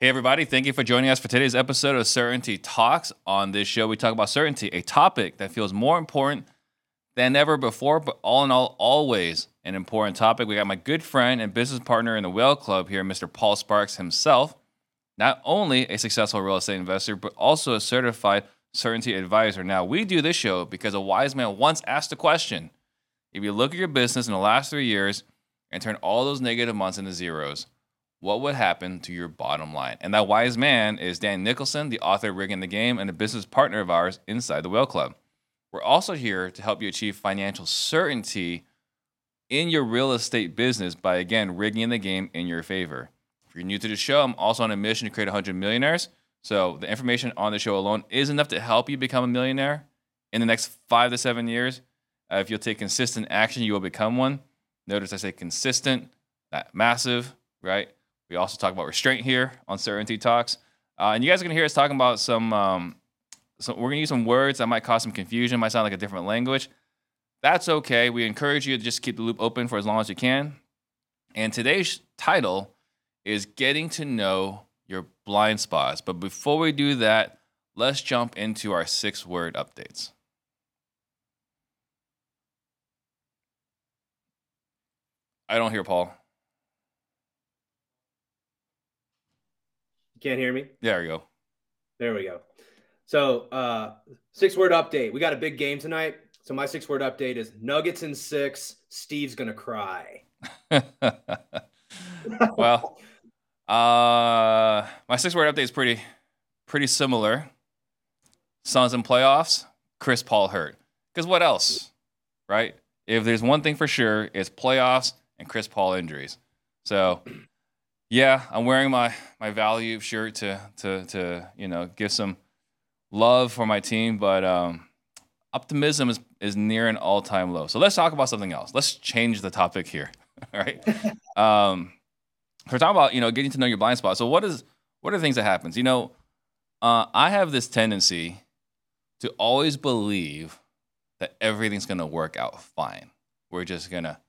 Hey, everybody. Thank you for joining us for today's episode of Certainty Talks. On this show, we talk about certainty, a topic that feels more important than ever before, but all in all, always an important topic. We got my good friend and business partner in the Whale Club here, Mr. Paul Sparks himself. Not only a successful real estate investor, but also a certified certainty advisor. Now, we do this show because a wise man once asked a question If you look at your business in the last three years and turn all those negative months into zeros, what would happen to your bottom line? And that wise man is Dan Nicholson, the author of Rigging the Game and a business partner of ours inside the Whale Club. We're also here to help you achieve financial certainty in your real estate business by, again, rigging the game in your favor. If you're new to the show, I'm also on a mission to create 100 millionaires. So the information on the show alone is enough to help you become a millionaire in the next five to seven years. Uh, if you'll take consistent action, you will become one. Notice I say consistent, not massive, right? We also talk about restraint here on Certainty Talks. Uh, and you guys are going to hear us talking about some, um, so we're going to use some words that might cause some confusion, might sound like a different language. That's okay. We encourage you to just keep the loop open for as long as you can. And today's title is Getting to Know Your Blind Spots. But before we do that, let's jump into our six word updates. I don't hear Paul. You can't hear me? There we go. There we go. So, uh, six word update. We got a big game tonight. So, my six word update is Nuggets in six. Steve's going to cry. well, uh, my six word update is pretty, pretty similar. Suns in playoffs, Chris Paul hurt. Because what else, right? If there's one thing for sure, it's playoffs and Chris Paul injuries. So, yeah, I'm wearing my my Valley shirt to to to you know give some love for my team, but um, optimism is is near an all time low. So let's talk about something else. Let's change the topic here. all right. um, we're talking about you know getting to know your blind spot. So what is what are the things that happens? You know, uh, I have this tendency to always believe that everything's gonna work out fine. We're just gonna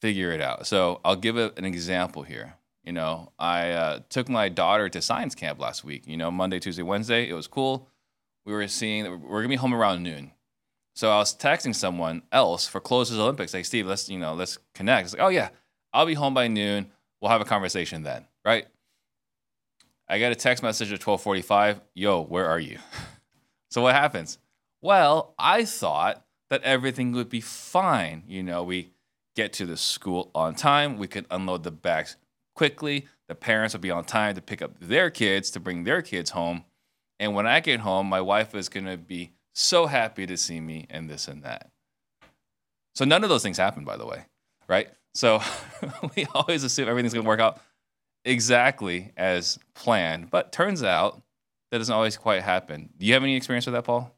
figure it out. So I'll give it an example here. You know, I uh, took my daughter to science camp last week. You know, Monday, Tuesday, Wednesday. It was cool. We were seeing we're gonna be home around noon. So I was texting someone else for Closes Olympics. Like, Steve, let's you know, let's connect. It's like, oh yeah, I'll be home by noon. We'll have a conversation then, right? I get a text message at 12:45. Yo, where are you? so what happens? Well, I thought that everything would be fine. You know, we get to the school on time. We could unload the bags quickly. The parents will be on time to pick up their kids to bring their kids home. And when I get home, my wife is going to be so happy to see me and this and that. So none of those things happen, by the way, right? So we always assume everything's going to work out exactly as planned, but turns out that doesn't always quite happen. Do you have any experience with that, Paul?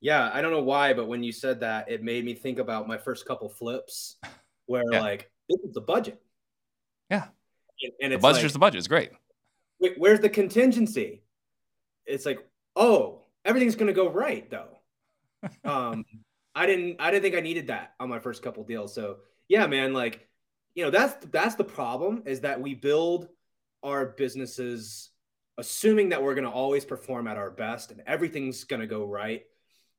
Yeah, I don't know why, but when you said that, it made me think about my first couple flips where yeah. like this is the budget. Yeah. And, and the budget's like, the budget. It's great. Wait, where's the contingency? It's like, oh, everything's gonna go right though. um, I didn't I didn't think I needed that on my first couple deals. So yeah, man, like, you know, that's that's the problem is that we build our businesses assuming that we're gonna always perform at our best and everything's gonna go right.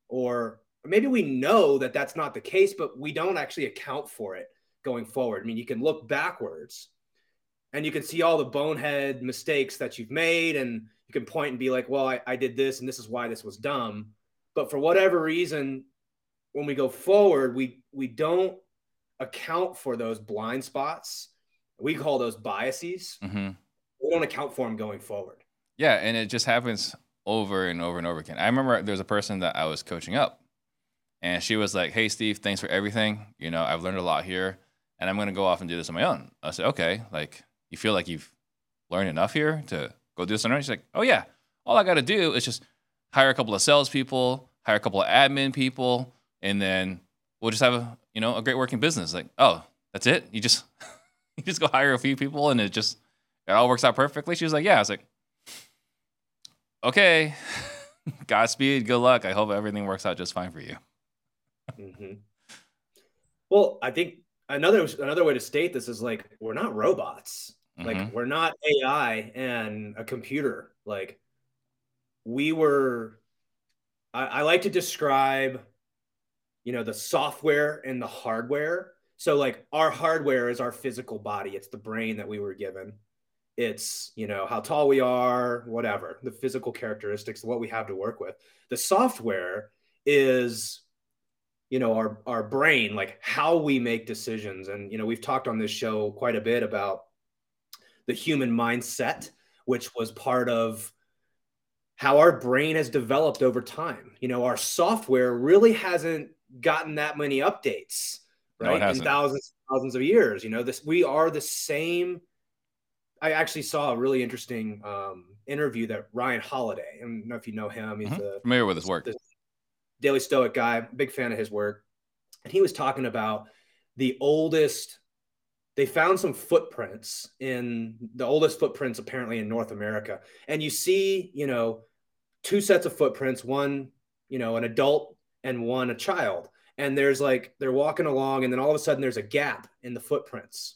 Or maybe we know that that's not the case, but we don't actually account for it going forward. I mean, you can look backwards and you can see all the bonehead mistakes that you've made and you can point and be like well I, I, did this and this is why this was dumb. But for whatever reason when we go forward we we don't account for those blind spots. We call those biases. Mm-hmm. we don't account for them going forward. Yeah and it just happens over and over and over again. I remember there's a person that i was coaching up and she was like hey steve thanks for everything. You know i've learned a lot here and i'm going to go off and do this on my own. I said okay like you feel like you've learned enough here to go do own? She's like, oh yeah, all I got to do is just hire a couple of salespeople, hire a couple of admin people, and then we'll just have a you know a great working business. Like, oh, that's it? You just you just go hire a few people and it just it all works out perfectly. She was like, yeah. I was like, okay, Godspeed, good luck. I hope everything works out just fine for you. Mm-hmm. Well, I think another another way to state this is like we're not robots Like Mhm. we're not AI and a computer. Like we were. I, I like to describe, you know, the software and the hardware. So like our hardware is our physical body. It's the brain that we were given. It's you know how tall we are, whatever the physical characteristics, what we have to work with. The software is you know our our brain like how we make decisions and you know we've talked on this show quite a bit about the human mindset which was part of how our brain has developed over time you know our software really hasn't gotten that many updates No, right in hasn't. thousands thousands of years you know this we are the same i actually saw a really interesting um, interview that ryan holiday i don't know if you know him he's the Familiar with his work. the Daily Stoic guy, big fan of his work. And he was talking about the oldest, they found some footprints in the oldest footprints apparently in North America. And you see, you know, two sets of footprints, one, you know, an adult and one a child. And there's like, they're walking along, and then all of a sudden there's a gap in the footprints.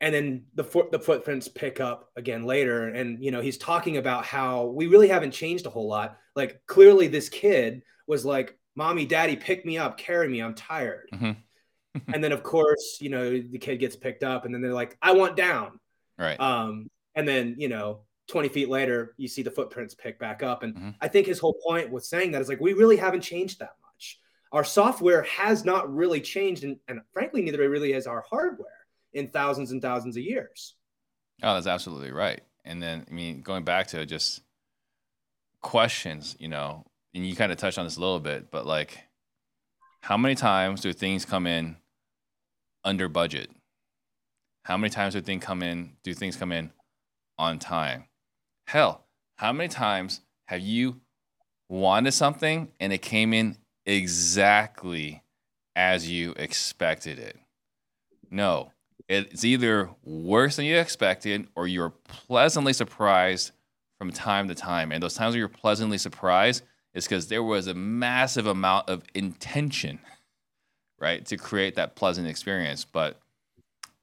And then the the footprints pick up again later. And you know, he's talking about how we really haven't changed a whole lot. Like clearly this kid was like, Mommy, Daddy, pick me up, carry me, I'm tired. Mhm. And then of course, you know, the kid gets picked up, and then they're like, I want down. Right. Um, and then, you know, 20 feet later, you see the footprints pick back up. And Mhm. I think his whole point with saying that is like, we really haven't changed that much. Our software has not really changed. And, and frankly, neither really has our hardware in thousands and thousands of years. Oh, that's absolutely right. And then, I mean, going back to just questions, you know, and you kind of touched on this a little bit, but like, how many times do things come in under budget? How many times do things come in? Do things come in on time? Hell, how many times have you wanted something and it came in exactly as you expected it? No, it's either worse than you expected or you're pleasantly surprised from time to time. And those times where you're pleasantly surprised is because there was a massive amount of intention, right, to create that pleasant experience. But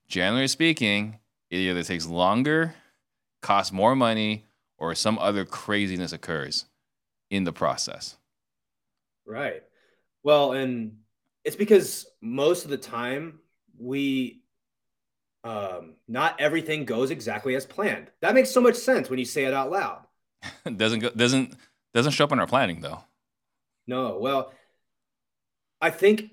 generally speaking, it either takes longer, costs more money, or some other craziness occurs in the process. Right. Well, and it's because most of the time we um not everything goes exactly as planned. That makes so much sense when you say it out loud. doesn't go, doesn't doesn't show up in our planning though. No, well, I think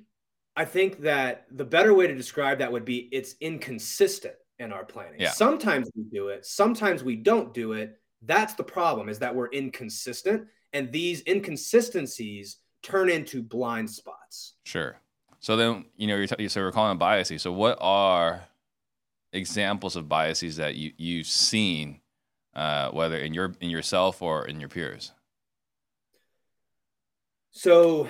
I think that the better way to describe that would be it's inconsistent in our planning. Yeah. Sometimes we do it, sometimes we don't do it. That's the problem is that we're inconsistent and these inconsistencies turn into blind spots. Sure. So then, you know, you're t- so we're calling them biases. So what are examples of biases that you you've seen, uh, whether in your in yourself or in your peers? So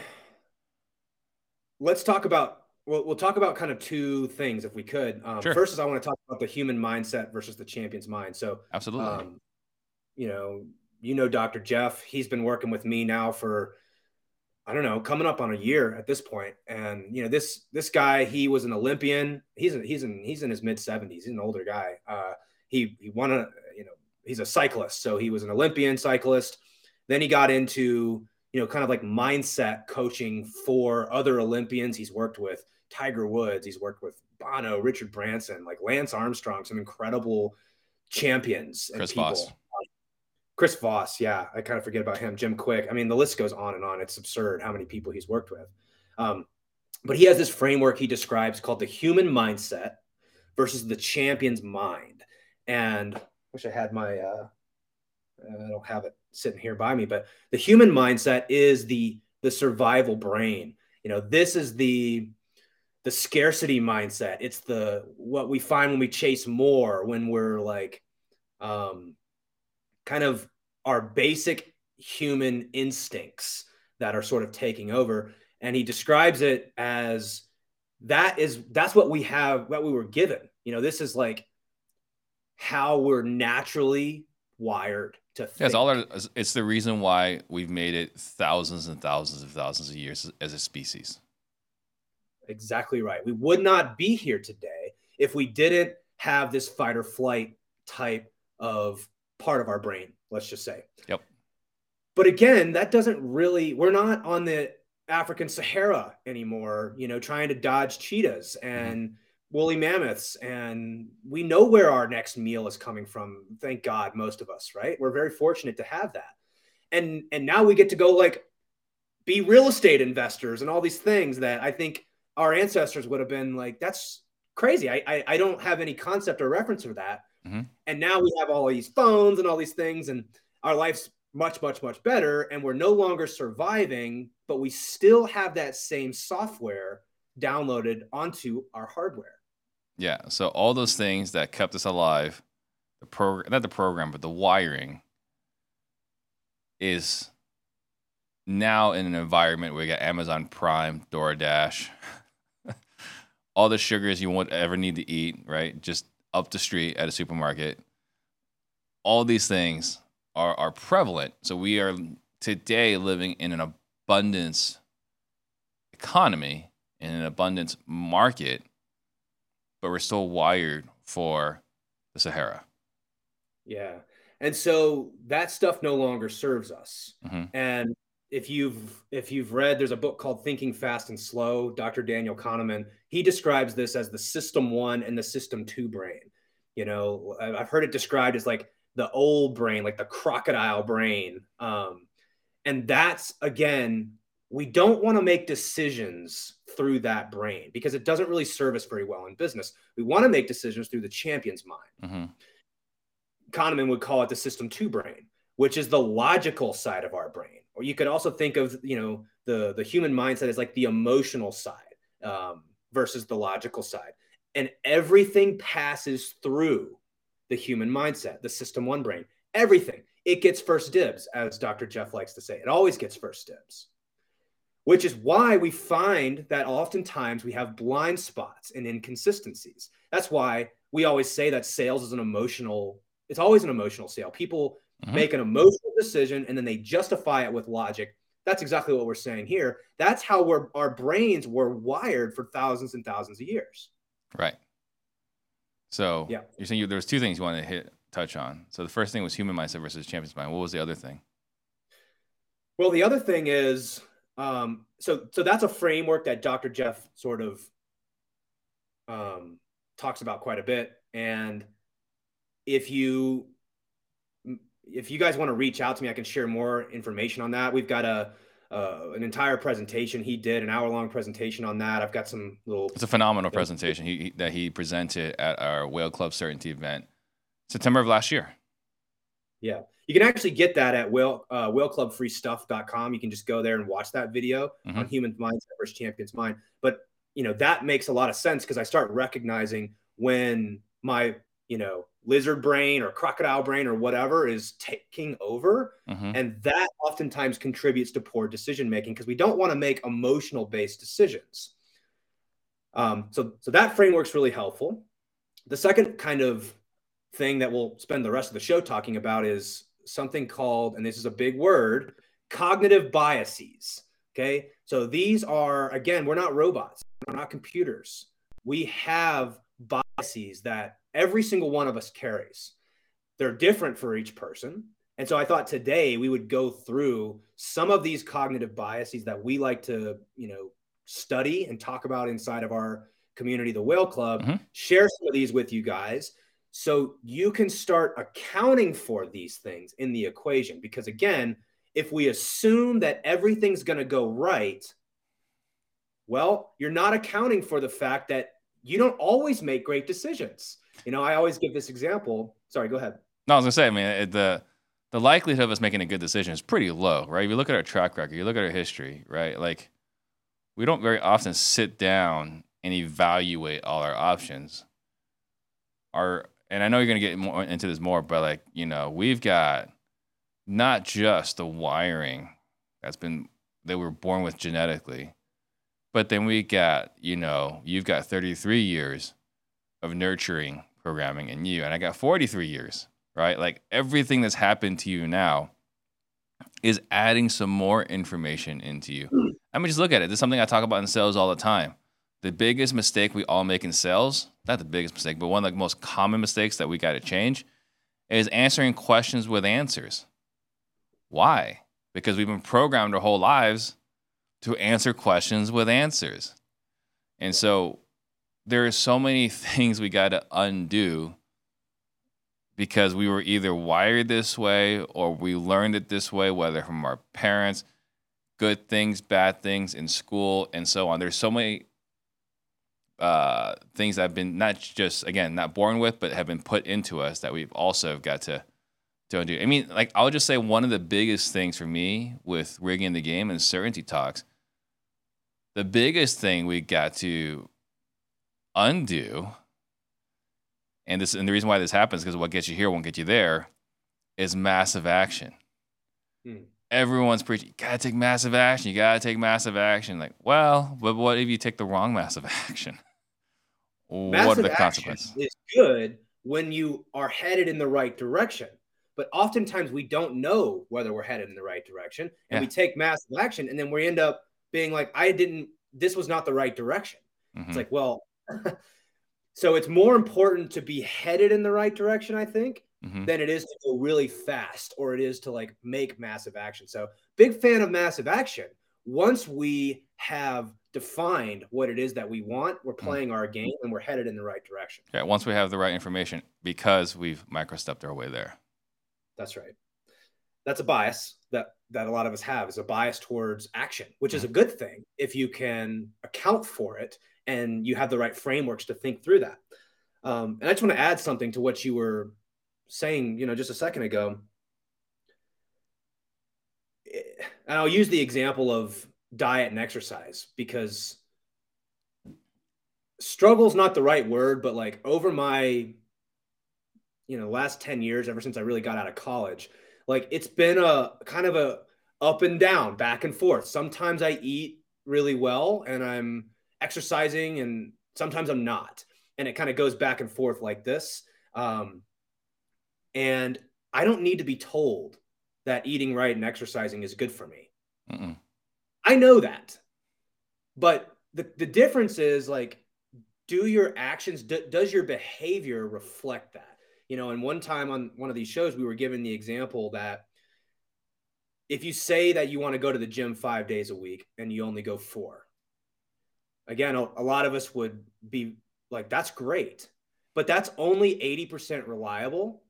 let's talk about we'll, we'll talk about kind of two things if we could. Um, Sure. First is I want to talk about the human mindset versus the champion's mind. So Absolutely. um, you know, you know, Dr. Jeff, he's been working with me now for, I don't know, coming up on a year at this point. And, you know, this, this guy, he was an Olympian. He's, a, he's in, he's in his mid seventies. He's an older guy. Uh, he, he won a, you know, he's a cyclist. So he was an Olympian cyclist. Then he got into, you know, kind of like mindset coaching for other Olympians. He's worked with Tiger Woods. He's worked with Bono, Richard Branson, like Lance Armstrong, some incredible champions and Chris people. Voss. Chris Voss, yeah, I kind of forget about him. Jim Kwik. I mean, the list goes on and on. It's absurd how many people he's worked with. Um, but he has this framework he describes called the human mindset versus the champion's mind. And I wish I had my, uh, I don't have it sitting here by me, but the human mindset is the the survival brain. You know, this is the the scarcity mindset. It's the what we find when we chase more, when we're like, um, kind of our basic human instincts that are sort of taking over. And he describes it as that is that's what we have, what we were given. You know, this is like how we're naturally wired to think. Yeah, it's all our, it's the reason why we've made it thousands and thousands of thousands of years as a species. Exactly right. We would not be here today if we didn't have this fight or flight type of part of our brain, let's just say. Yep. But again, that doesn't really, we're not on the African Sahara anymore, you know, trying to dodge cheetahs and mm-hmm. Woolly mammoths. And we know where our next meal is coming from. Thank God, most of us, right? We're very fortunate to have that. And and now we get to go like be real estate investors and all these things that I think our ancestors would have been like, that's crazy. I I, I don't have any concept or reference for that. Mm-hmm. And now we have all these phones and all these things, and our life's much, much, much better. And we're no longer surviving, but we still have that same software downloaded onto our hardware. Yeah. So all those things that kept us alive, the program, not the program, but the wiring is now in an environment where we got Amazon Prime, DoorDash, all the sugars you won't ever need to eat, right? Just up the street at a supermarket. All these things are, are prevalent. So we are today living in an abundance economy, in an abundance market, but we're still wired for the Sahara. Yeah. And so that stuff no longer serves us. Mm-hmm. And if you've if you've read there's a book called Thinking Fast and Slow, Dr. Daniel Kahneman, he describes this as the system 1 and the system 2 brain. You know, I've heard it described as like the old brain, like the crocodile brain. Um, and that's again, we don't want to make decisions through that brain because it doesn't really serve us very well in business. We want to make decisions through the champion's mind. Mm-hmm. Kahneman would call it the system two brain, which is the logical side of our brain. Or you could also think of, you know, the the human mindset as like the emotional side um, versus the logical side, and everything passes through the human mindset, the system one brain, everything. It gets first dibs, as Dr. Jeff likes to say. It always gets first dibs, which is why we find that oftentimes we have blind spots and inconsistencies. That's why we always say that sales is an emotional, it's always an emotional sale. People mm-hmm. make an emotional decision and then they justify it with logic. That's exactly what we're saying here. That's how we're, our brains were wired for thousands and thousands of years. Right. So yeah. you're saying you, there was two things you wanted to hit touch on. So the first thing was human mindset versus champion's mind. What was the other thing? Well, the other thing is um, so so that's a framework that Dr. Jeff sort of um, talks about quite a bit. And if you if you guys want to reach out to me, I can share more information on that. We've got a uh, an entire presentation he did, an hour long presentation on that. I've got some little. It's a phenomenal presentation he, he, that he presented at our Whale Club Certainty event, September of last year. Yeah, you can actually get that at whale uh, whaleclubfreestuff.com. You can just go there and watch that video mm-hmm. on human mindset versus champion's mind. But you know that makes a lot of sense because I start recognizing when my you know lizard brain or crocodile brain or whatever is taking over mm-hmm. and that oftentimes contributes to poor decision making because we don't want to make emotional based decisions um, so so that framework's really helpful the second kind of thing that we'll spend the rest of the show talking about is something called and this is a big word cognitive biases okay so these are again we're not robots we're not computers we have biases that every single one of us carries. They're different for each person. And so I thought today we would go through some of these cognitive biases that we like to, you know, study and talk about inside of our community, the Whale Club, mm-hmm. share some of these with you guys so you can start accounting for these things in the equation. Because again, if we assume that everything's going to go right, well, you're not accounting for the fact that you don't always make great decisions. You know, I always give this example. Sorry, go ahead. No, I was gonna say, I mean, the the likelihood of us making a good decision is pretty low, right? If you look at our track record, you look at our history, right? Like, we don't very often sit down and evaluate all our options. Our and I know you're gonna get more into this more, but like, you know, we've got not just the wiring that's been that we're born with genetically, but then we got, you know, you've got 33 years of nurturing programming in you. And I got 43 years, right? Like everything that's happened to you now is adding some more information into you. Hmm. I mean, just look at it. This is something I talk about in sales all the time. The biggest mistake we all make in sales, not the biggest mistake, but one of the most common mistakes that we got to change is answering questions with answers. Why? Because we've been programmed our whole lives to answer questions with answers. And so there are so many things we got to undo because we were either wired this way or we learned it this way, whether from our parents, good things, bad things in school, and so on. There's so many uh, things that have been not just again not born with, but have been put into us that we've also got to to undo. I mean, like I'll just say one of the biggest things for me with rigging the game and certainty talks, the biggest thing we got to undo, and this and the reason why this happens because what gets you here won't get you there, is massive action. Hmm. Everyone's preaching, you gotta take massive action, you gotta take massive action. Like, well, but what if you take the wrong massive action? Massive what are the consequences? Is good when you are headed in the right direction. But oftentimes we don't know whether we're headed in the right direction. And yeah. we take massive action and then we end up being like, I didn't, this was not the right direction. Mm-hmm. It's like, well, so it's more important to be headed in the right direction, I think, mm-hmm. than it is to go really fast or it is to like make massive action. So, big fan of massive action. Once we have defined what it is that we want, we're mm. playing mm-hmm. our game and we're headed in the right direction. Yeah, once we have the right information because we've microstepped our way there. That's right. That's a bias that that a lot of us have is a bias towards action, which is a good thing if you can account for it and you have the right frameworks to think through that. Um, and I just want to add something to what you were saying, you know, just a second ago. And I'll use the example of diet and exercise because struggle is not the right word, but like over my, you know, last 10 years, ever since I really got out of college, like it's been a kind of a up and down, back and forth. Sometimes I eat really well and I'm exercising, and sometimes I'm not. And it kind of goes back and forth like this. Um, and I don't need to be told that eating right and exercising is good for me. Mm-mm. I know that. But the, the difference is like, do your actions, do, does your behavior reflect that? You know, and one time on one of these shows, we were given the example that if you say that you want to go to the gym five days a week and you only go four, again, a, a lot of us would be like, that's great, but that's only 80% reliable.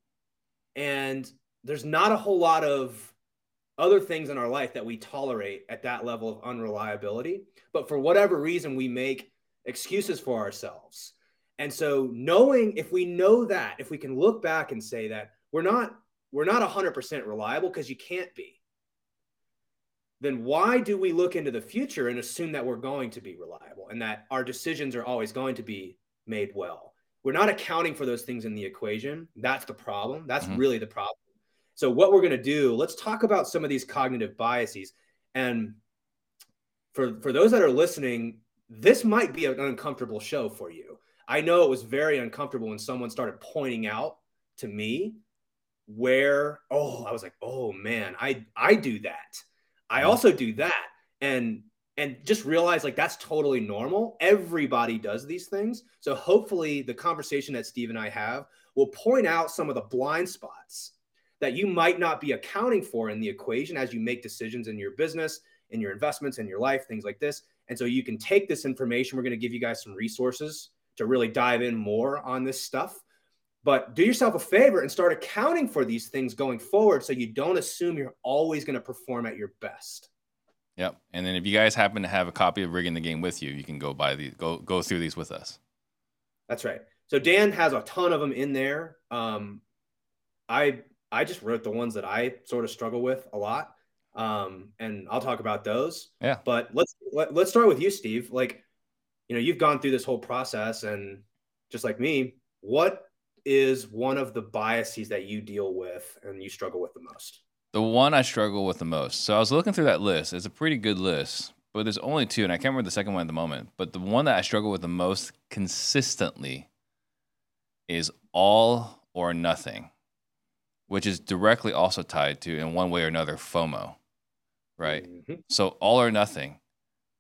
And there's not a whole lot of other things in our life that we tolerate at that level of unreliability. But for whatever reason, we make excuses for ourselves. And so knowing if we know that, if we can look back and say that we're not we're not 100% reliable because you can't be. Then why do we look into the future and assume that we're going to be reliable and that our decisions are always going to be made well? We're not accounting for those things in the equation. That's the problem. That's mm-hmm. really the problem. So, what we're going to do, let's talk about some of these cognitive biases. And for, for those that are listening, this might be an uncomfortable show for you. I know it was very uncomfortable when someone started pointing out to me where, oh, I was like, oh man, I, I do that. I mm-hmm. also do that. And and just realize like that's totally normal. Everybody does these things. So hopefully the conversation that Steve and I have will point out some of the blind spots that you might not be accounting for in the equation as you make decisions in your business, in your investments, in your life, things like this. And so you can take this information. We're going to give you guys some resources to really dive in more on this stuff. But do yourself a favor and start accounting for these things going forward so you don't assume you're always going to perform at your best. Yep. And then if you guys happen to have a copy of Rigging the Game with you, you can go buy these, go go through these with us. That's right. So Dan has a ton of them in there. Um, I I just wrote the ones that I sort of struggle with a lot. Um, and I'll talk about those. Yeah. But let's let, us let us start with you, Steve. Like, you know, you've gone through this whole process, and just like me, what is one of the biases that you deal with and you struggle with the most? The one I struggle with the most. So I was looking through that list. It's a pretty good list, but there's only two, and I can't remember the second one at the moment. But the one that I struggle with the most consistently is all or nothing which is directly also tied to, in one way or another, FOMO, right? Mm-hmm. So all or nothing.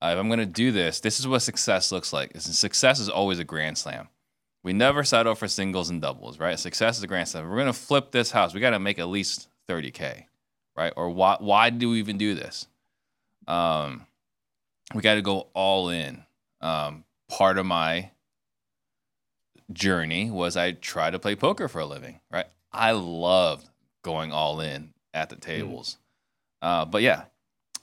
uh, if I'm going to do this, this is what success looks like. Success is always a grand slam. We never settle for singles and doubles, right? Success is a grand slam. We're going to flip this house. We got to make at least 30K, right? Or why, why do we even do this? Um, we got to go all in. Um, part of my journey was I tried to play poker for a living, right? I loved going all in at the mm. tables. Mm. Uh, but yeah,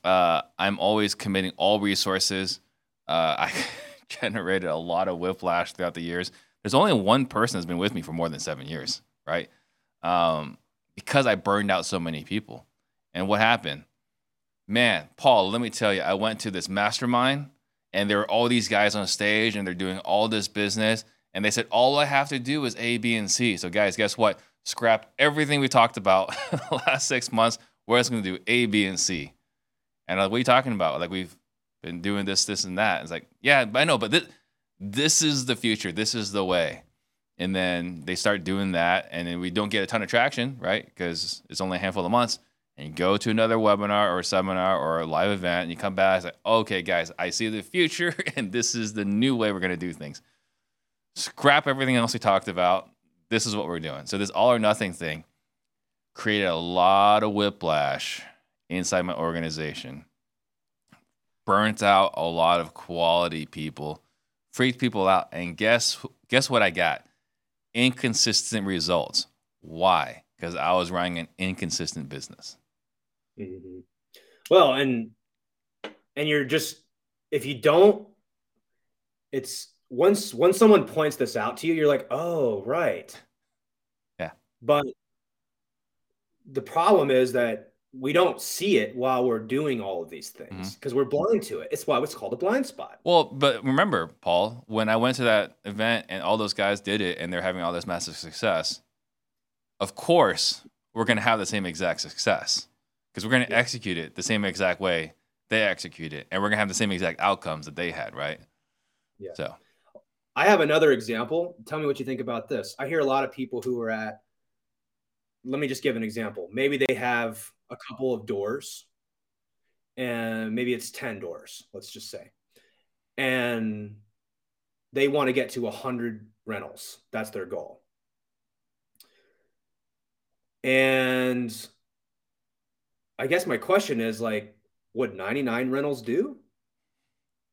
uh, I'm always committing all resources. Uh, I generated a lot of whiplash throughout the years. There's only one person that's been with me for more than seven years, right? Um, because I burned out so many people. And what happened? Man, Paul, let me tell you, I went to this mastermind and there were all these guys on stage and they're doing all this business. And they said, all I have to do is A, B, and C. So, guys, guess what? Scrap everything we talked about the last six months. We're just going to do A, B, and C. And like, what are you talking about? Like, we've been doing this, this, and that. It's like, yeah, I know, but this, this is the future. This is the way. And then they start doing that, and then we don't get a ton of traction, right? Because it's only a handful of months. And you go to another webinar or seminar or a live event, and you come back, it's like, okay, guys, I see the future, and this is the new way we're going to do things. Scrap everything else we talked about. This is what we're doing. So, this all or nothing thing created a lot of whiplash inside my organization. Burnt out a lot of quality people, freaked people out, and guess guess what I got? Inconsistent results. Why? Because I was running an inconsistent business. Mm-hmm. Well, and and you're just if you don't, it's once once someone points this out to you, you're like, oh right, yeah. But the problem is that we don't see it while we're doing all of these things because mm-hmm. we're blind to it. It's why it's called a blind spot. Well, but remember, Paul, when I went to that event and all those guys did it and they're having all this massive success, of course, we're going to have the same exact success because we're going to yeah. execute it the same exact way they execute it and we're going to have the same exact outcomes that they had, right? Yeah. So I have another example. Tell me what you think about this. I hear a lot of people who are at let me just give an example. Maybe they have a couple of doors and maybe it's 10 doors, let's just say. And they want to get to 100 rentals. That's their goal. And I guess my question is like, would 99 rentals do?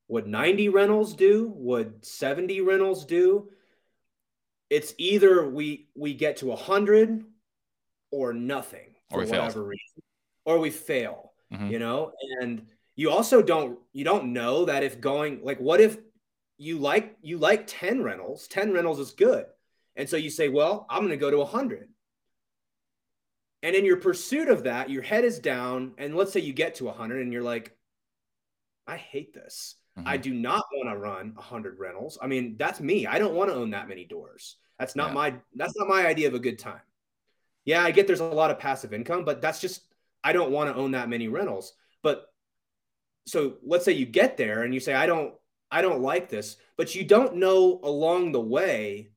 Would 90 rentals do? Would 70 rentals do? It's either we we get to 100 or nothing for or whatever failed. reason, or we fail. Mm-hmm. You know, and you also don't you don't know that if going like what if you like you like 10 rentals 10 rentals is good and so you say well i'm going to go to 100 and in your pursuit of that your head is down and let's say you get to 100 and you're like i hate this mm-hmm. i do not want to run 100 rentals i mean that's me i don't want to own that many doors that's not yeah. my that's not my idea of a good time yeah, I get there's a lot of passive income, but that's just I don't want to own that many rentals. But so let's say you get there and you say I don't I don't like this, but you don't know along the way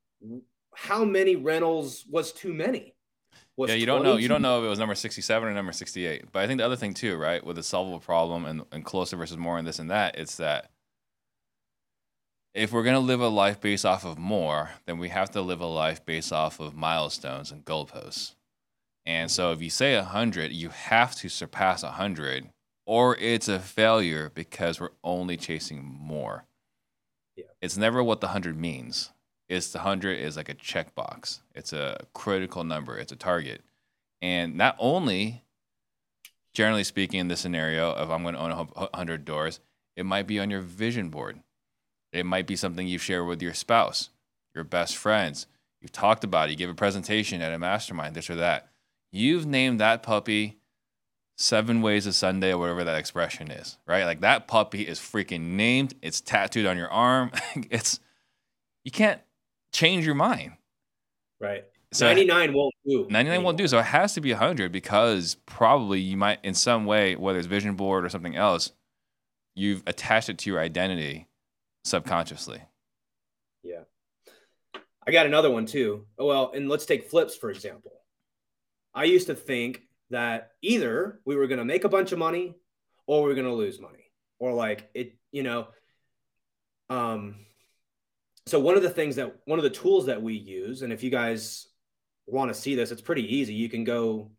how many rentals was too many. Yeah, you don't know. You don't know if it was number 67 or number 68. But I think the other thing too, right, with a solvable problem and, and closer versus more and this and that, it's that if we're going to live a life based off of more, then we have to live a life based off of milestones and goalposts. And so if you say 100, you have to surpass 100 or it's a failure because we're only chasing more. Yeah. It's never what the 100 means. It's the 100 is like a checkbox. It's a critical number. It's a target. And not only generally speaking in this scenario of I'm going to own 100 doors, it might be on your vision board. It might be something you share with your spouse, your best friends. You've talked about it. You give a presentation at a mastermind, this or that. You've named that puppy seven ways a Sunday or whatever that expression is, right? Like that puppy is freaking named. It's tattooed on your arm. it's you can't change your mind. Right. So 99 won't do. 99 won't do. So it has to be 100 because probably you might, in some way, whether it's vision board or something else, you've attached it to your identity subconsciously. Yeah. I got another one too. Well, and let's take flips for example. I used to think that either we were going to make a bunch of money or we are going to lose money or like it you know, um, so one of the things that one of the tools that we use, and if you guys want to see this, it's pretty easy. You can go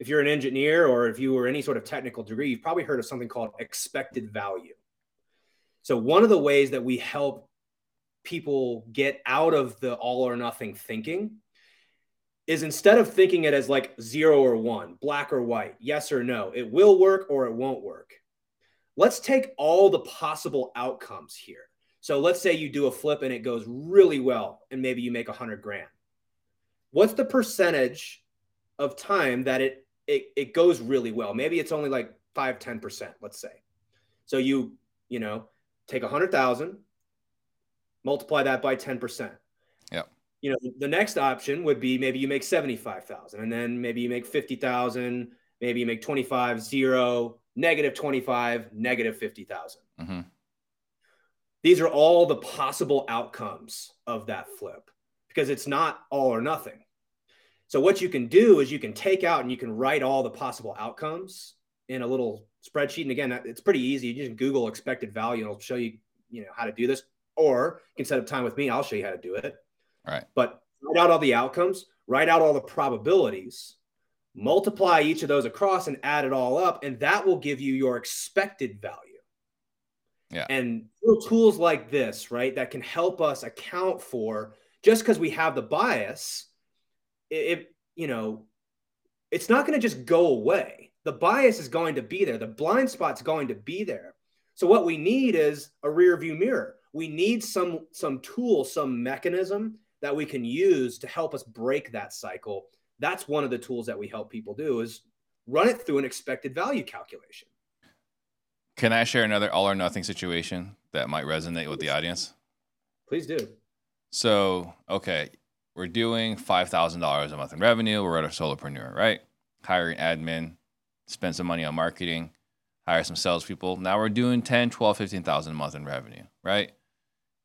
if you're an engineer or if you were any sort of technical degree, you've probably heard of something called expected value. So one of the ways that we help people get out of the all or nothing thinking is instead of thinking it as like zero or one, black or white, yes or no, it will work or it won't work. Let's take all the possible outcomes here. So let's say you do a flip and it goes really well and maybe you make a hundred grand. What's the percentage of time that it, it it goes really well? Maybe it's only like five, 10%, let's say. So you, you know, take a hundred thousand, multiply that by 10%. Yeah. You know, the next option would be maybe you make 75,000 and then maybe you make 50,000, maybe you make 25, zero, negative 25, negative 50,000. Mm-hmm. These are all the possible outcomes of that flip because it's not all or nothing. So what you can do is you can take out and you can write all the possible outcomes in a little spreadsheet. And again, it's pretty easy. You just Google expected value and it'll show you, you know, how to do this. Or you can set up time with me. I'll show you how to do it. All right. But write out all the outcomes, write out all the probabilities, multiply each of those across and add it all up. And that will give you your expected value. Yeah. And little tools like this, right, that can help us account for just because we have the bias, it, it you know, it's not going to just go away. The bias is going to be there. The blind spot's going to be there. So what we need is a rear view mirror. We need some some tool, some mechanism that we can use to help us break that cycle. That's one of the tools that we help people do is run it through an expected value calculation. Can I share another all or nothing situation that might resonate with the audience? Please do. So, okay, we're doing $5,000 a month in revenue. We're at a solopreneur, right? Hiring admin, spend some money on marketing, hire some salespeople. Now we're doing 10, 12, 15,000 a month in revenue, right?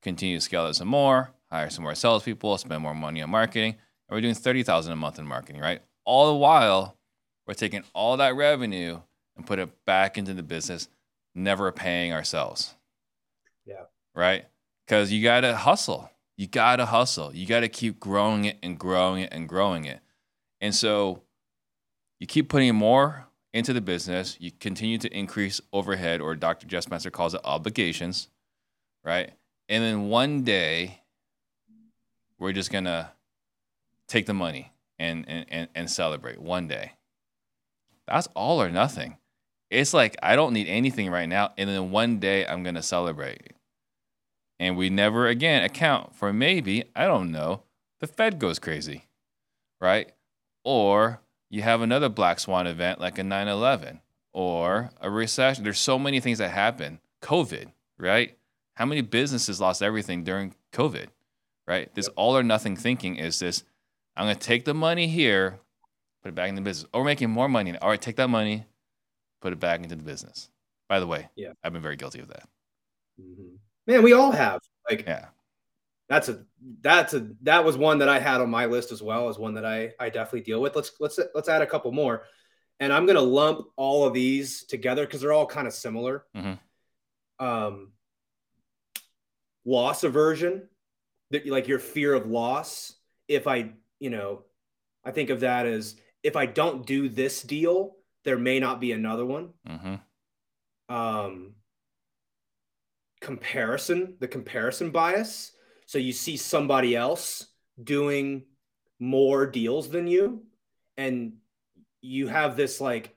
Continue to scale it some more, hire some more salespeople, spend more money on marketing. And we're doing 30,000 a month in marketing, right? All the while, we're taking all that revenue and put it back into the business, never paying ourselves. Yeah. Right? Because you got to hustle. You got to hustle. You got to keep growing it and growing it and growing it. And so you keep putting more into the business. You continue to increase overhead, or Dr. Jeff Spencer calls it obligations, right? And then one day, we're just going to take the money and, and, and celebrate one day. That's all or nothing. It's like, I don't need anything right now. And then one day, I'm going to celebrate. And we never again account for maybe, I don't know, the Fed goes crazy, right? Or you have another black swan event like a 9 11 or a recession. There's so many things that happen. COVID, right? How many businesses lost everything during COVID, right? This all or nothing thinking is this I'm going to take the money here, put it back in the business. Or making more money. All right, take that money, put it back into the business. By the way, Yeah. I've been very guilty of that. Mhm. Man, we all have. Like Yeah. that's a that's a that was one that I had on my list as well as one that I I definitely deal with. Let's let's let's add a couple more, and I'm gonna lump all of these together because they're all kind of similar. Mhm. Um, loss aversion, that like your fear of loss. If I you know, I think of that as if I don't do this deal, there may not be another one. Mm-hmm. um, comparison, the comparison bias. So you see somebody else doing more deals than you, and you have this like,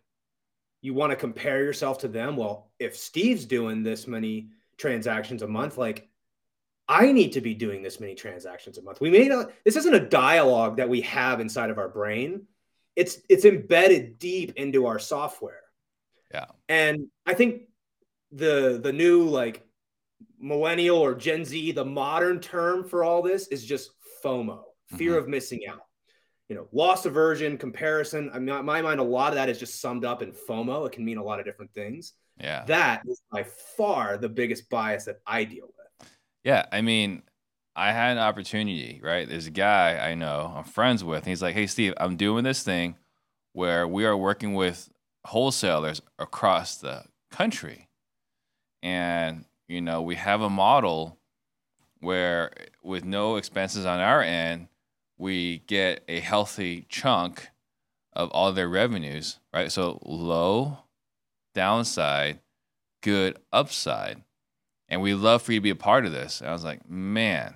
you want to compare yourself to them. Well, if Steve's doing this many transactions a month, like, I need to be doing this many transactions a month. We may not, this isn't a dialogue that we have inside of our brain. It's it's embedded deep into our software. Yeah. And I think the the new like millennial or Gen Z, the modern term for all this is just FOMO, fear Mhm. of missing out. You know, loss aversion, comparison. I mean, in my mind, a lot of that is just summed up in FOMO. It can mean a lot of different things. Yeah. That is by far the biggest bias that I deal with. Yeah, I mean, I had an opportunity, right? There's a guy I know, I'm friends with. And he's like, "Hey, Steve, I'm doing this thing where we are working with wholesalers across the country, and you know, we have a model where with no expenses on our end, we get a healthy chunk of all their revenues, right? So low downside, good upside. And we love for you to be a part of this. And I was like, man,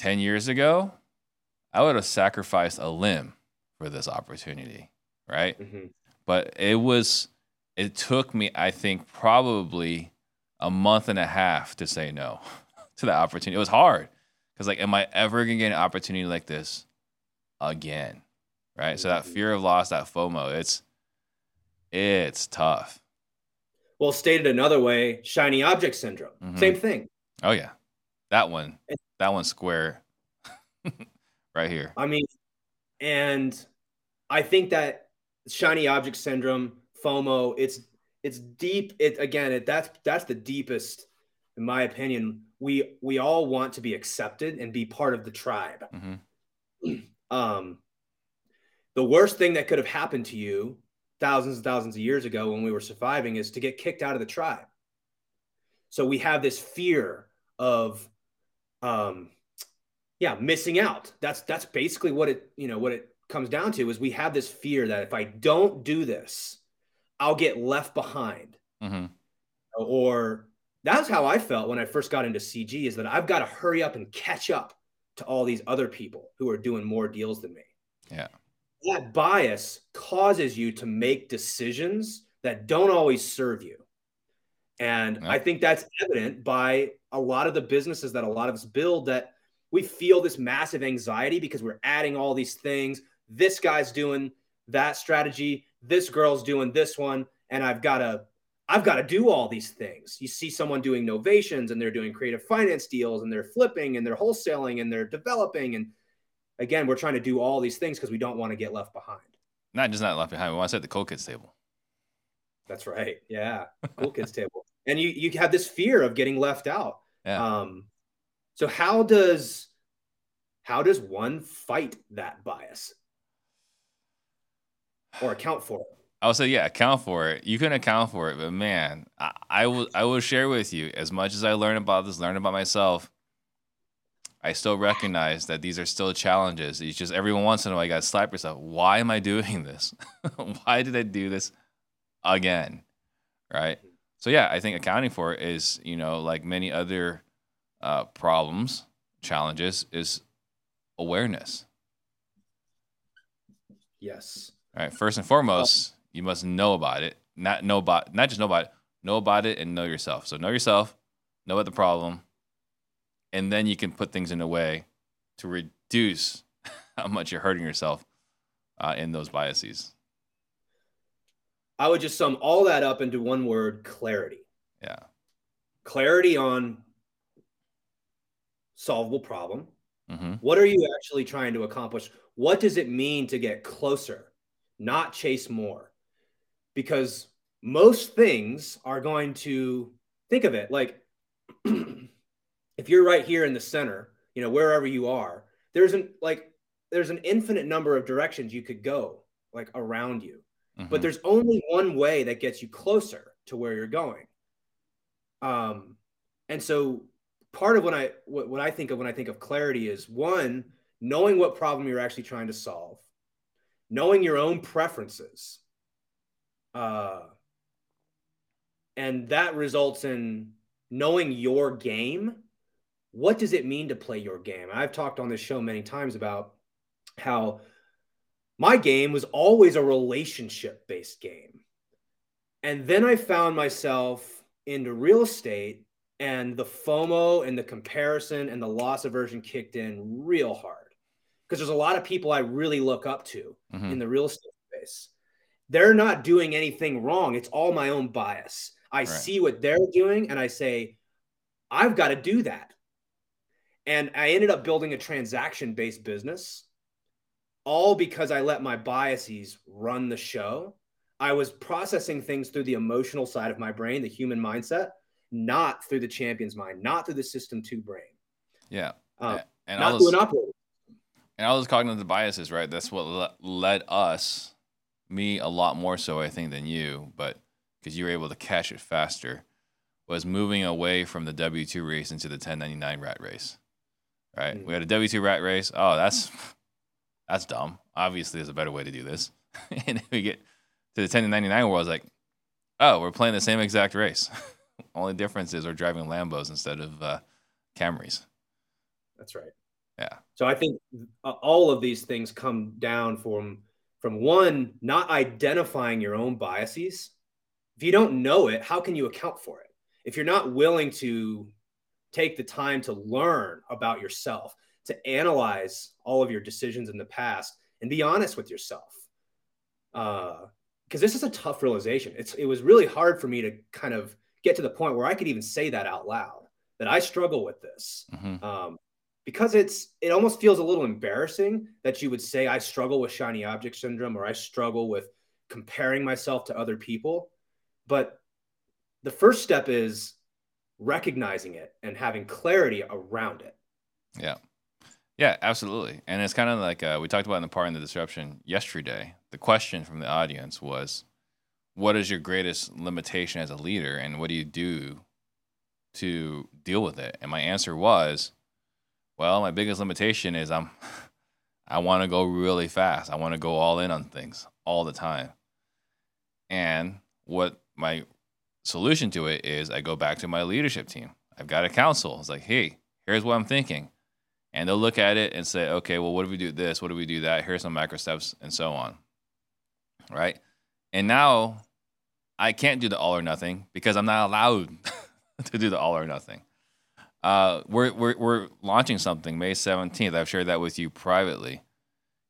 10 years ago, I would have sacrificed a limb for this opportunity, right? Mm-hmm. But it was, it took me, I think, probably a month and a half to say no to that opportunity. It was hard because, like, am I ever going to get an opportunity like this again? Right. So that fear of loss, that FOMO, it's, it's tough. Well, stated another way, shiny object syndrome. Mhm. Same thing. Oh yeah, that one, that one's square, right here. I mean, and I think that shiny object syndrome, FOMO, it's it's deep. It again, it that's that's the deepest, in my opinion. We we all want to be accepted and be part of the tribe. hmm Um, the worst thing that could have happened to you thousands and thousands of years ago when we were surviving is to get kicked out of the tribe. So we have this fear of, um, yeah, missing out. That's that's basically what it you know what it comes down to is we have this fear that if I don't do this, I'll get left behind. hmm Or that's how I felt when I first got into CG is that I've got to hurry up and catch up to all these other people who are doing more deals than me. Yeah. That bias causes you to make decisions that don't always serve you. And Yeah. I think that's evident by a lot of the businesses that a lot of us build that we feel this massive anxiety because we're adding all these things. This guy's doing that strategy, this girl's doing this one, and I've got to I've got to do all these things. You see someone doing novations and they're doing creative finance deals and they're flipping and they're wholesaling and they're developing. And again, we're trying to do all these things because we don't want to get left behind. Not just not left behind. We want to set the cool kids table. That's right. Yeah. Cool kids table. And you you have this fear of getting left out. Yeah. Um so how does how does one fight that bias or account for it? I would say, yeah, account for it. You can account for it, but man, I, I will I will share with you as much as I learn about this, learn about myself. I still recognize that these are still challenges. It's just every once in a while you gotta slap yourself. Why am I doing this? Why did I do this again? Right. So yeah, I think accounting for it is, you know, like many other uh, problems, challenges, is awareness. Yes. All right. First and foremost, you must know about it. Not know about not just know about it, know about it and know yourself. So know yourself, know about the problem, and then you can put things in a way to reduce how much you're hurting yourself uh, in those biases. I would just sum all that up into one word, clarity. Yeah. Clarity on solvable problem. hmm What are you actually trying to accomplish? What does it mean to get closer, not chase more? Because most things are going to think of it like if you're right here in the center, you know, wherever you are, there's an like there's an infinite number of directions you could go like around you. But there's only one way that gets you closer to where you're going. Um and so part of what I what, what I think of when I think of clarity is one, knowing what problem you're actually trying to solve, knowing your own preferences. Uh, and that results in knowing your game. What does it mean to play your game? I've talked on this show many times about how my game was always a relationship based game. And then I found myself into real estate and the FOMO and the comparison and the loss aversion kicked in real hard because there's a lot of people I really look up to Mhm. in the real estate space. They're not doing anything wrong. It's all my own bias. I Right. see what they're doing and I say, I've got to do that. And I ended up building a transaction based business all because I let my biases run the show. I was processing things through the emotional side of my brain, the human mindset, not through the champion's mind, not through the system two brain, yeah. um, And not all those, an and all those cognitive biases, right? That's what le- led us, me a lot more so, I think, than you, but because you were able to catch it faster. was moving away from the W two race into the 1099 rat race. Right? Mm. We had a W two rat race. Oh, that's that's dumb. Obviously, there's a better way to do this. and we get to the 1099 world, it's like, oh, we're playing the same exact race. Only difference is we're driving Lambos instead of uh, Camrys. That's right. Yeah. So I think all of these things come down from from one not identifying your own biases. If you don't know it, how can you account for it? If you're not willing to take the time to learn about yourself, to analyze all of your decisions in the past and be honest with yourself. Uh because this is a tough realization. It's it was really hard for me to kind of get to the point where I could even say that out loud that I struggle with this. Mhm. Um, because it's it almost feels a little embarrassing that you would say I struggle with shiny object syndrome or I struggle with comparing myself to other people. But the first step is recognizing it and having clarity around it. Yeah. Yeah, absolutely. And it's kind of like uh, we talked about in the part in the disruption yesterday. The question from the audience was, what is your greatest limitation as a leader and what do you do to deal with it? And my answer was, well, my biggest limitation is I'm I want to go really fast. I want to go all in on things all the time. And what my solution to it is I go back to my leadership team. I've got a council. It's like, hey, here's what I'm thinking. And they'll look at it and say, okay, well, what do we do this? What do we do that? Here's some micro steps and so on. Right. And now I can't do the all or nothing because I'm not allowed to do the all or nothing. Uh, we're, we're, we're launching something May 17th. I've shared that with you privately.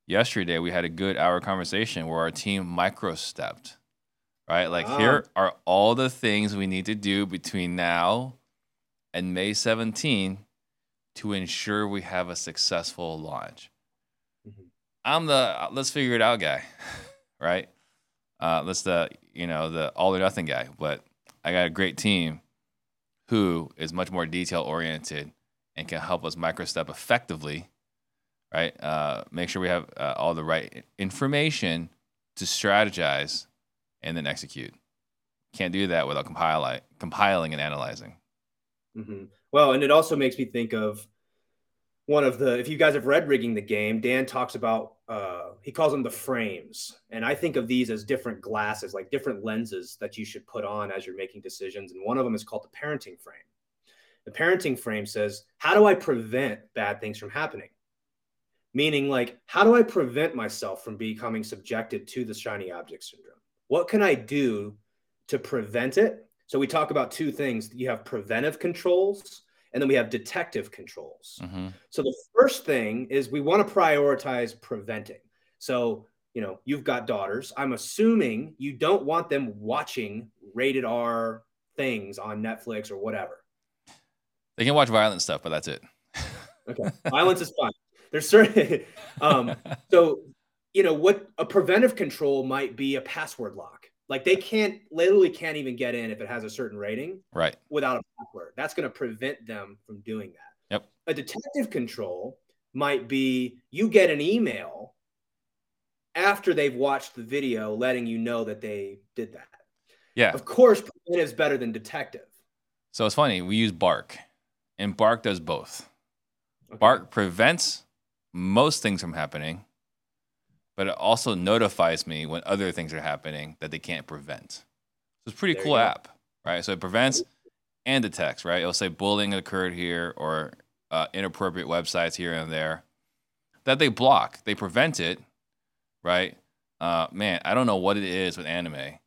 Yesterday, we had a good hour conversation where our team micro stepped, right? Like, Wow. here are all the things we need to do between now and May 17 to ensure we have a successful launch. Mhm. I'm the uh, let's figure it out guy, right? Uh, let's the you know the all or nothing guy. But I got a great team who is much more detail oriented and can help us microstep effectively, right? Uh, make sure we have uh, all the right information to strategize and then execute. Can't do that without compile, compiling and analyzing. Mhm. Well, and it also makes me think of one of the, if you guys have read Rigging the Game, Dan talks about, uh, he calls them the frames. And I think of these as different glasses, like different lenses that you should put on as you're making decisions. And one of them is called the parenting frame. The parenting frame says, how do I prevent bad things from happening? Meaning, like, how do I prevent myself from becoming subjected to the shiny object syndrome? What can I do to prevent it? So we talk about two things. You have preventive controls and then we have detective controls. hmm So the first thing is we want to prioritize preventing. So, you know, you've got daughters. I'm assuming you don't want them watching rated R things on Netflix or whatever. They can watch violent stuff, but that's it. Okay. Violence is fine. There's certain um so you know what a preventive control might be a password lock. Like they can't literally can't even get in if it has a certain rating. right. without a password. That's going to prevent them from doing that. Yep. A detective control might be you get an email after they've watched the video letting you know that they did that. Yeah. Of course, preventive is better than detective. So it's funny. We use Bark, and Bark does both. Okay. Bark prevents most things from happening, but it also notifies me when other things are happening that they can't prevent. So it's a pretty There cool app, right? So it prevents and detects, right? It'll say bullying occurred here or uh, inappropriate websites here and there that they block. They prevent it, right? Uh, man, I don't know what it is with anime,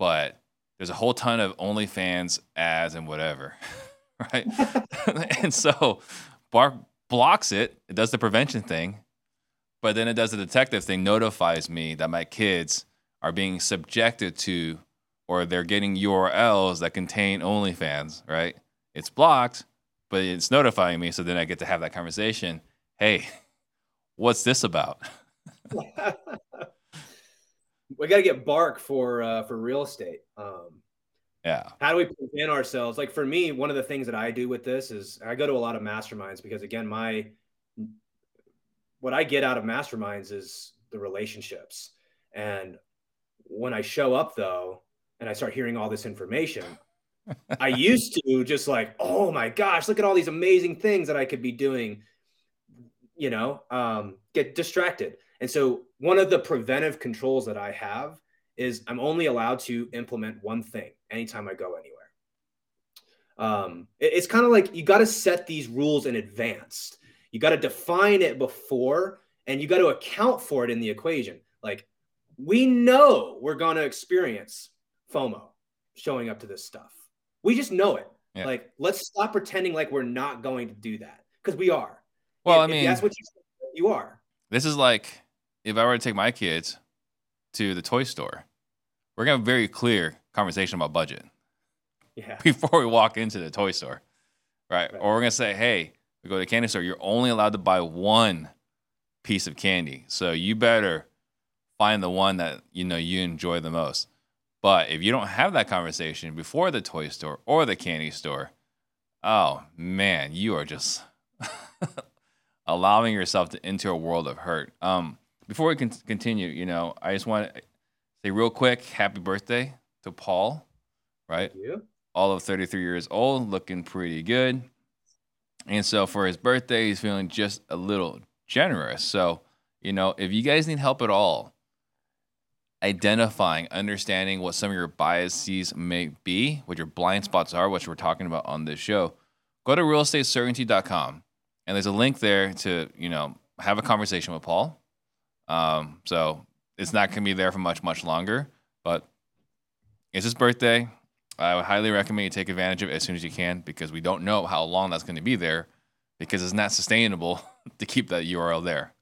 but there's a whole ton of OnlyFans ads and whatever, right? and so Bark blocks it. It does the prevention thing, but then it does the detective thing, notifies me that my kids are being subjected to or they're getting URLs that contain OnlyFans, right? It's blocked, but it's notifying me. So then I get to have that conversation. Hey, what's this about? we got to get bark for uh, for real estate. Um, Yeah. how do we prevent ourselves? Like for me, one of the things that I do with this is I go to a lot of masterminds because again, my what I get out of masterminds is the relationships. And when I show up though, and I start hearing all this information, I used to just like, oh my gosh, look at all these amazing things that I could be doing, you know, um, get distracted. And so one of the preventive controls that I have is I'm only allowed to implement one thing anytime I go anywhere. Um, it, it's kind of like you got to set these rules in advance. You got to define it before and you got to account for it in the equation. Like we know we're going to experience FOMO showing up to this stuff. We just know it. Yeah. Like let's stop pretending like we're not going to do that because we are. Well, if, I mean, that's what you, you are. This is like if I were to take my kids to the toy store, we're gonna have a very clear conversation about budget. Yeah. Before we walk into the toy store, right? right? Or we're gonna say, hey, we go to the candy store. You're only allowed to buy one piece of candy, so you better find the one that you know you enjoy the most. But if you don't have that conversation before the toy store or the candy store, oh man, you are just allowing yourself to enter a world of hurt. Um, before we can continue, you know, I just want to say real quick, happy birthday to Paul, right? All of 33 years old, looking pretty good. And so for his birthday, he's feeling just a little generous. So, you know, if you guys need help at all, identifying, understanding what some of your biases may be, what your blind spots are, which we're talking about on this show, go to realestatecertainty.com. And there's a link there to, you know, have a conversation with Paul. Um, so it's not going to be there for much, much longer, but it's his birthday. I would highly recommend you take advantage of it as soon as you can because we don't know how long that's going to be there because it's not sustainable to keep that URL there.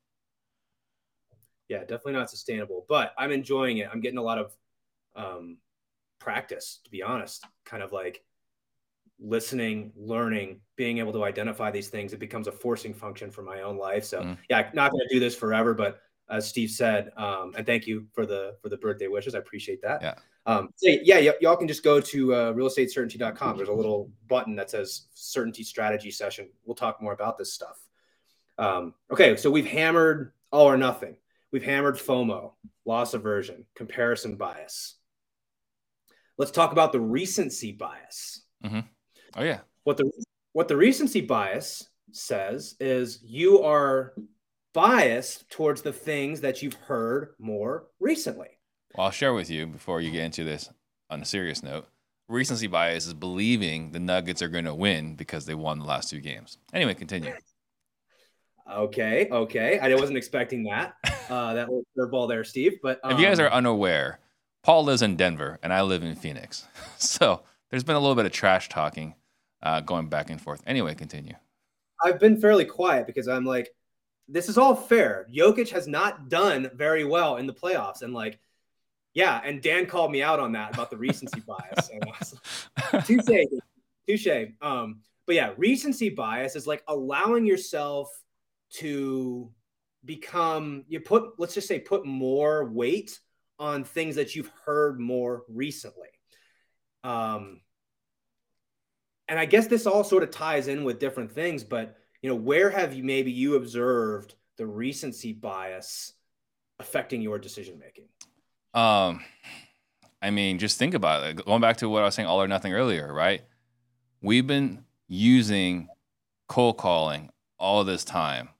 Yeah, definitely not sustainable, but I'm enjoying it. I'm getting a lot of um, practice, to be honest, kind of like listening, learning, being able to identify these things. It becomes a forcing function for my own life. So, mm. yeah, not going to do this forever, but as Steve said. Um, and thank you for the for the birthday wishes. I appreciate that. Yeah. Um, so yeah, y- y'all can just go to uh, realestatecertainty.com. There's a little button that says certainty strategy session. We'll talk more about this stuff. Um, okay, so we've hammered all or nothing. We've hammered FOMO, loss aversion, comparison bias. Let's talk about the recency bias. Mm-hmm. Oh yeah. What the what the recency bias says is you are biased towards the things that you've heard more recently. Well, I'll share with you before you get into this on a serious note. Recency bias is believing the Nuggets are going to win because they won the last two games. Anyway, continue. Okay, okay. I wasn't expecting that. Uh, that little curveball there, Steve. But um, if you guys are um, unaware, Paul lives in Denver and I live in Phoenix, so there's been a little bit of trash talking uh, going back and forth. Anyway, continue. I've been fairly quiet because I'm like, this is all fair. Jokic has not done very well in the playoffs, and like, yeah, and Dan called me out on that about the recency bias. touche, touche. Um, but yeah, recency bias is like allowing yourself to become you put let's just say put more weight on things that you've heard more recently. Um, and I guess this all sort of ties in with different things, but you know, where have you maybe you observed the recency bias affecting your decision making? Um, I mean, just think about it. Going back to what I was saying all or nothing earlier, right? We've been using cold calling all this time.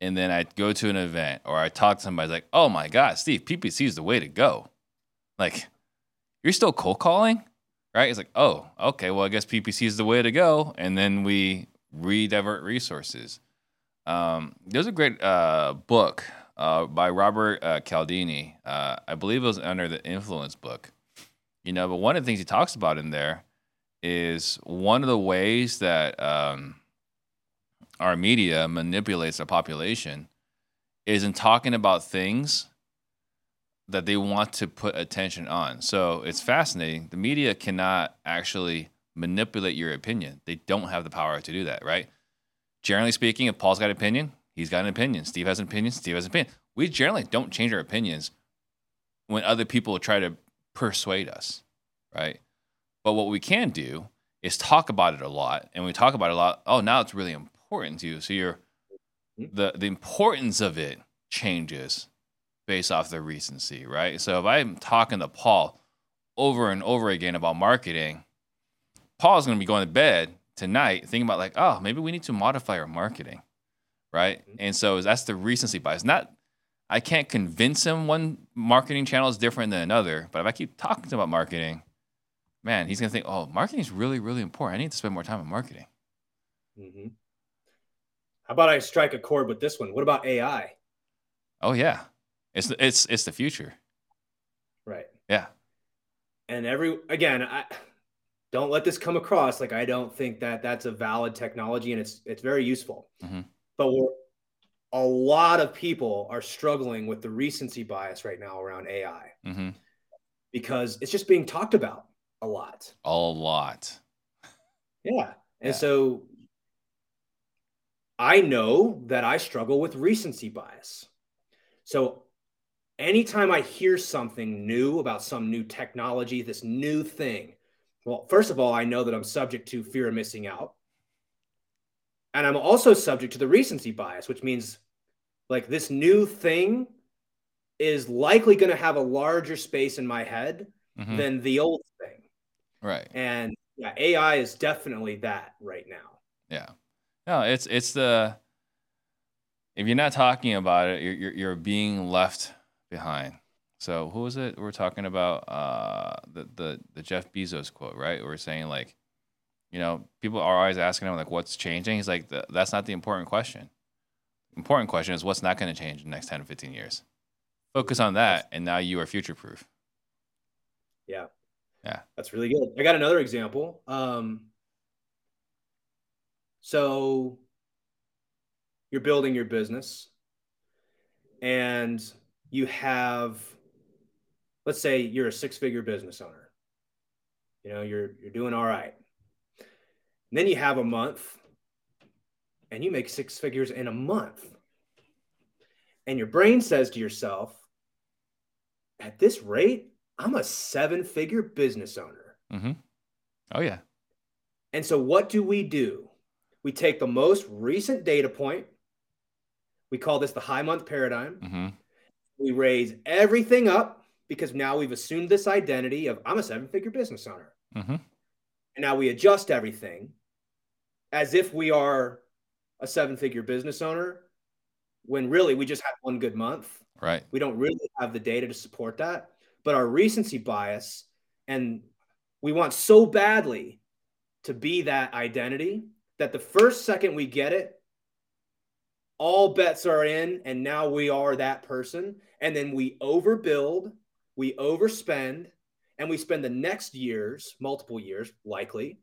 And then I go to an event or I talk to somebody like, oh my God, Steve, PPC is the way to go. Like, you're still cold calling? Right? It's like, oh, okay, well, I guess PPC is the way to go. And then we redivert resources. Um, there's a great uh, book uh, by Robert uh, Cialdini. Uh, I believe it was under the Influence book. You know, but one of the things he talks about in there is one of the ways that um, our media manipulates our population is in talking about things that they want to put attention on. So it's fascinating. The media cannot actually manipulate your opinion. They don't have the power to do that, right? Generally speaking, if Paul's got an opinion, he's got an opinion. Steve has an opinion, Steve has an opinion. We generally don't change our opinions when other people try to persuade us, right? But what we can do is talk about it a lot. And we talk about it a lot, oh, now it's really important to you. So you're mm-hmm. the the importance of it changes based off the recency, right? So if I'm talking to Paul over and over again about marketing, Paul's going to be going to bed tonight thinking about like, oh, maybe we need to modify our marketing, right? Mhm. And so that's the recency bias. Not, I can't convince him one marketing channel is different than another, but if I keep talking about marketing, man, he's going to think, oh, marketing is really, really important. I need to spend more time on marketing. Mm-hmm. How about I strike a chord with this one? What about AI? Oh yeah, it's it's it's the future. Right. Yeah. And every again, I don't let this come across like I don't think that that's a valid technology and it's it's very useful. Mhm. But we're, a lot of people are struggling with the recency bias right now around AI hmm because it's just being talked about a lot. A lot. Yeah. And Yeah. so I know that I struggle with recency bias. So anytime I hear something new about some new technology, this new thing, well, first of all, I know that I'm subject to fear of missing out. And I'm also subject to the recency bias, which means like this new thing is likely going to have a larger space in my head Mhm. than the old thing. Right. And yeah, AI is definitely that right now. Yeah. No, it's it's the if you're not talking about it, you're you're, you're being left behind. So who was it? We are talking about uh, the the the Jeff Bezos quote, right? We We're saying like, you know, people are always asking him like, what's changing? He's like, that's not the important question. Important question is what's not going to change in the next ten to fifteen years. Focus on that, and now you are future proof. Yeah. Yeah. That's really good. I got another example. Um, so you're building your business and you have, let's say you're a six figure business owner. You know, you're you're doing all right. And then you have a month and you make six figures in a month. And your brain says to yourself, at this rate, I'm a seven figure business owner. Mm-hmm. Oh yeah. And so, what do we do? We take the most recent data point. We call this the high month paradigm. Mm-hmm. We raise everything up because now we've assumed this identity of I'm a seven figure business owner. Mm-hmm. And now we adjust everything as if we are a seven figure business owner when really we just had one good month. Right. We don't really have the data to support that. But our recency bias, and we want so badly to be that identity that the first second we get it, all bets are in, and now we are that person. And then we overbuild, we overspend, and we spend the next years, multiple years, likely,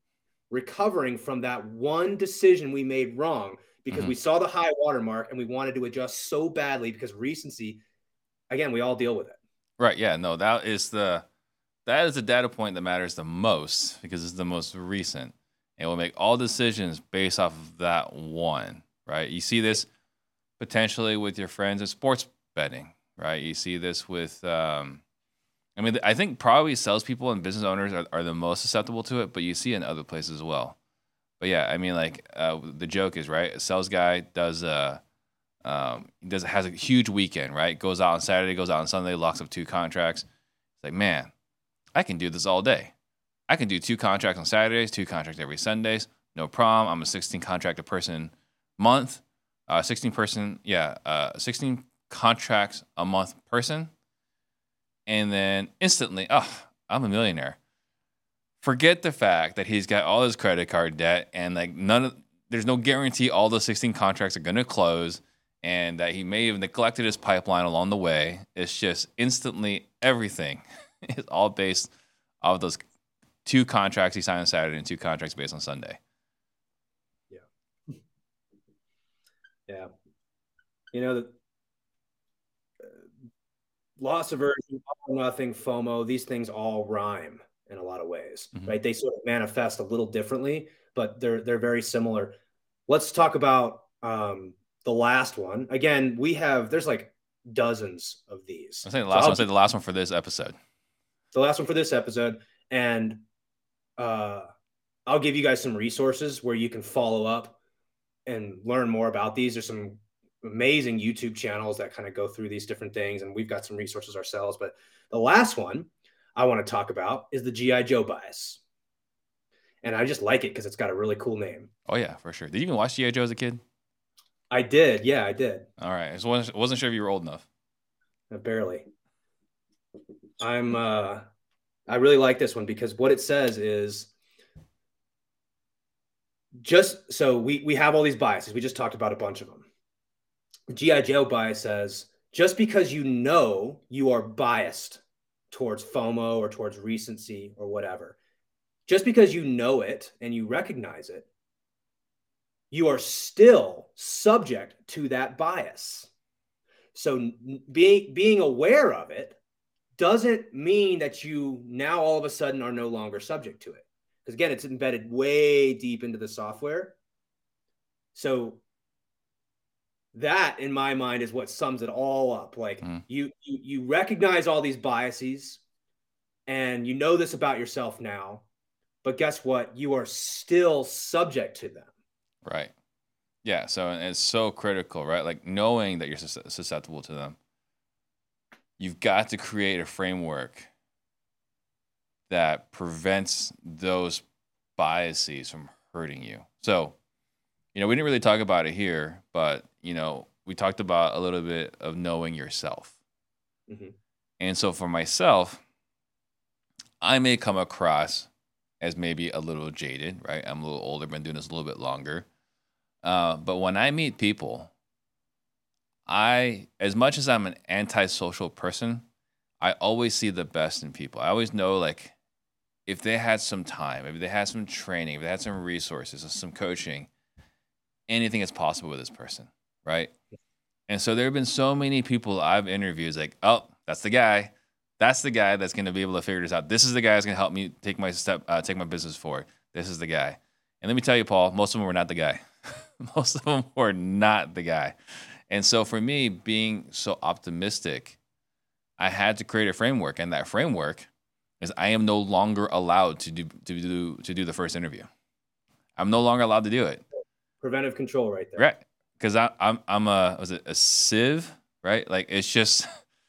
recovering from that one decision we made wrong because we saw the high watermark and we wanted to adjust so badly because recency, again, we all deal with it. Right. Yeah. No, that is the that is the data point that matters the most because it's the most recent. And we'll make all decisions based off of that one. Right. You see this potentially with your friends in sports betting. Right. You see this with. Um, I mean, I think probably salespeople and business owners are, are the most susceptible to it, but you see it in other places as well. But yeah, I mean, like uh, the joke is right. A sales guy does uh, um, does has a huge weekend, right? Goes out on Saturday, goes out on Sunday, locks up two contracts. It's like, man, I can do this all day. I can do two contracts on Saturdays, two contracts every Sundays, no problem. I'm a 16 contract a person month, uh, 16 person, yeah, uh, 16 contracts a month person, and then instantly, oh, I'm a millionaire. Forget the fact that he's got all his credit card debt and like none of there's no guarantee all the 16 contracts are going to close and that he may have neglected his pipeline along the way. It's just instantly everything is all based off of those two contracts he signed on Saturday and two contracts based on Sunday. Yeah. Yeah. You know, the loss aversion, all nothing, FOMO, these things all rhyme in a lot of ways, Mhm. right? They sort of manifest a little differently, but they're they're very similar. Let's talk about um, the last one. Again, we have there's like dozens of these. I think the So last I'll one. Say the last one for this episode. the last one for this episode and uh, i'll give you guys some resources where you can follow up and learn more about these there's some amazing youtube channels that kind of go through these different things and we've got some resources ourselves but the last one i want to talk about is the gi joe bias and I just like it because it's got a really cool name. Oh yeah, for sure. Did you even watch GI Joe as a kid? I did. Yeah, I did. All right. I just wasn't, wasn't sure if you were old enough. Uh, barely. I'm. uh I really like this one because what it says is just so we we have all these biases. We just talked about a bunch of them. GI Joe bias says just because you know you are biased towards FOMO or towards recency or whatever, just because you know it and you recognize it, you are still subject to that bias. So being being aware of it doesn't mean that you now all of a sudden are no longer subject to it. Because again, it's embedded way deep into the software. So that in my mind is what sums it all up. Like mm. you, you you recognize all these biases and you know this about yourself now but guess what? You are still subject to them. Right. Yeah so it's so critical right? Like knowing that you're susceptible to them you've got to create a framework that prevents those biases from hurting you. So you know, we didn't really talk about it here, but you know, we talked about a little bit of knowing yourself. Mm-hmm. And so for myself, I may come across as maybe a little jaded, right? I'm a little older, been doing this a little bit longer. Uh, but when I meet people, I, as much as I'm an antisocial person, I always see the best in people. I always know, like, if they had some time, if they had some training, if they had some resources, or some coaching, anything is possible with this person, right? And so there have been so many people I've interviewed, like, oh, that's the guy. That's the guy that's going to be able to figure this out. This is the guy that's going to help me take my step, uh, take my business forward. This is the guy. And let me tell you, Paul, most of them were not the guy. most of them were not the guy. And so for me, being so optimistic, I had to create a framework, and that framework is I am no longer allowed to do to do to do the first interview. I'm no longer allowed to do it preventive control right there. Right. Because I'm I'm a was it a sieve, right? Like it's just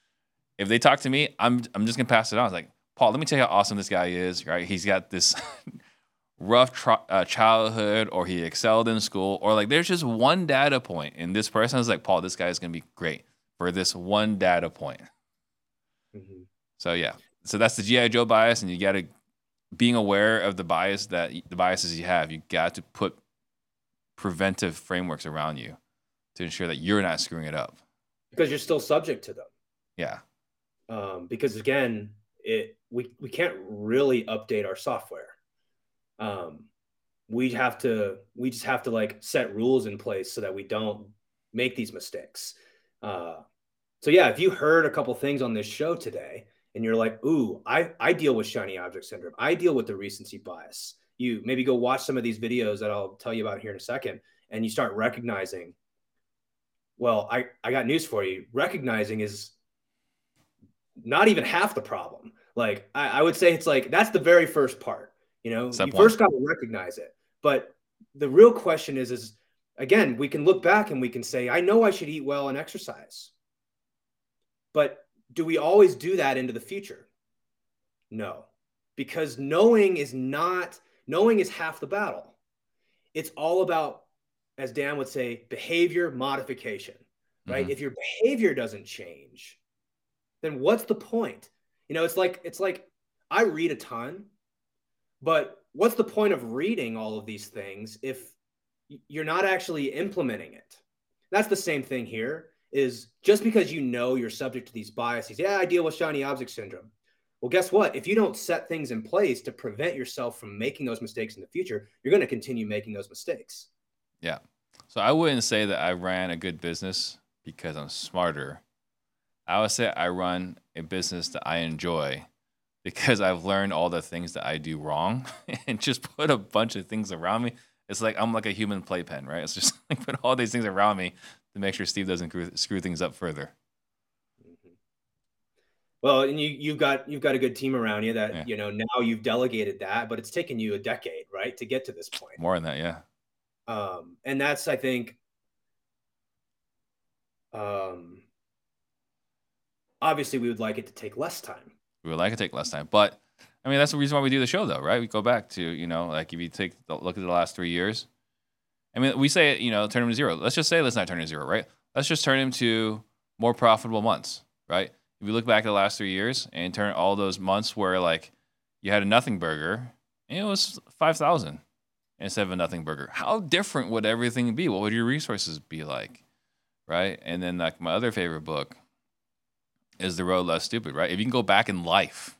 if they talk to me, I'm I'm just gonna pass it on. It's like Paul, let me tell you how awesome this guy is. Right? He's got this rough tr- uh, childhood, or he excelled in school, or like there's just one data point, and this person is like, Paul, this guy is gonna be great for this one data point. Mm-hmm. So yeah, so that's the GI Joe bias, and you got to being aware of the bias that the biases you have. You got to put preventive frameworks around you to ensure that you're not screwing it up. Because you're still subject to them. Yeah. Um, because again it we, we can't really update our software. Um, we have to we just have to like set rules in place so that we don't make these mistakes. Uh, so yeah if you heard a couple things on this show today and you're like ooh i i deal with shiny object syndrome. I deal with the recency bias you maybe go watch some of these videos that I'll tell you about here in a second, and you start recognizing, well, I, I got news for you. Recognizing is not even half the problem. Like I, I would say it's like that's the very first part. You know, Step you one. first got to recognize it. But the real question is, is again, we can look back and we can say, I know I should eat well and exercise. But do we always do that into the future? No, because knowing is not Knowing is half the battle. It's all about, as Dan would say, behavior modification, right? Mm-hmm. If your behavior doesn't change, then what's the point? You know, it's like it's like I read a ton, but what's the point of reading all of these things if you're not actually implementing it? That's the same thing here is just because you know you're subject to these biases. Yeah, I deal with shiny object syndrome. Well, guess what? If you don't set things in place to prevent yourself from making those mistakes in the future, you're going to continue making those mistakes. Yeah. So I wouldn't say that I ran a good business because I'm smarter. I would say I run a business that I enjoy because I've learned all the things that I do wrong and just put a bunch of things around me. It's like I'm like a human playpen, right? It's just like put all these things around me to make sure Steve doesn't screw things up further. Well, and you you've got you've got a good team around you that yeah. you know now you've delegated that, but it's taken you a decade, right, to get to this point. More than that, yeah. Um, and that's I think, um, obviously we would like it to take less time. We would like it to take less time, but I mean, that's the reason why we do the show, though, right? We go back to, you know, like if you take the look at the last three years. I mean, we say, you know, turn him to zero. Let's just say let's not turn him to zero, right? Let's just turn him to more profitable months, right? If you look back at the last three years and turn all those months where like you had a nothing burger, and it was five thousand instead of a nothing burger. How different would everything be? What would your resources be like, right? And then like my other favorite book is The Road Less Stupid, right? If you can go back in life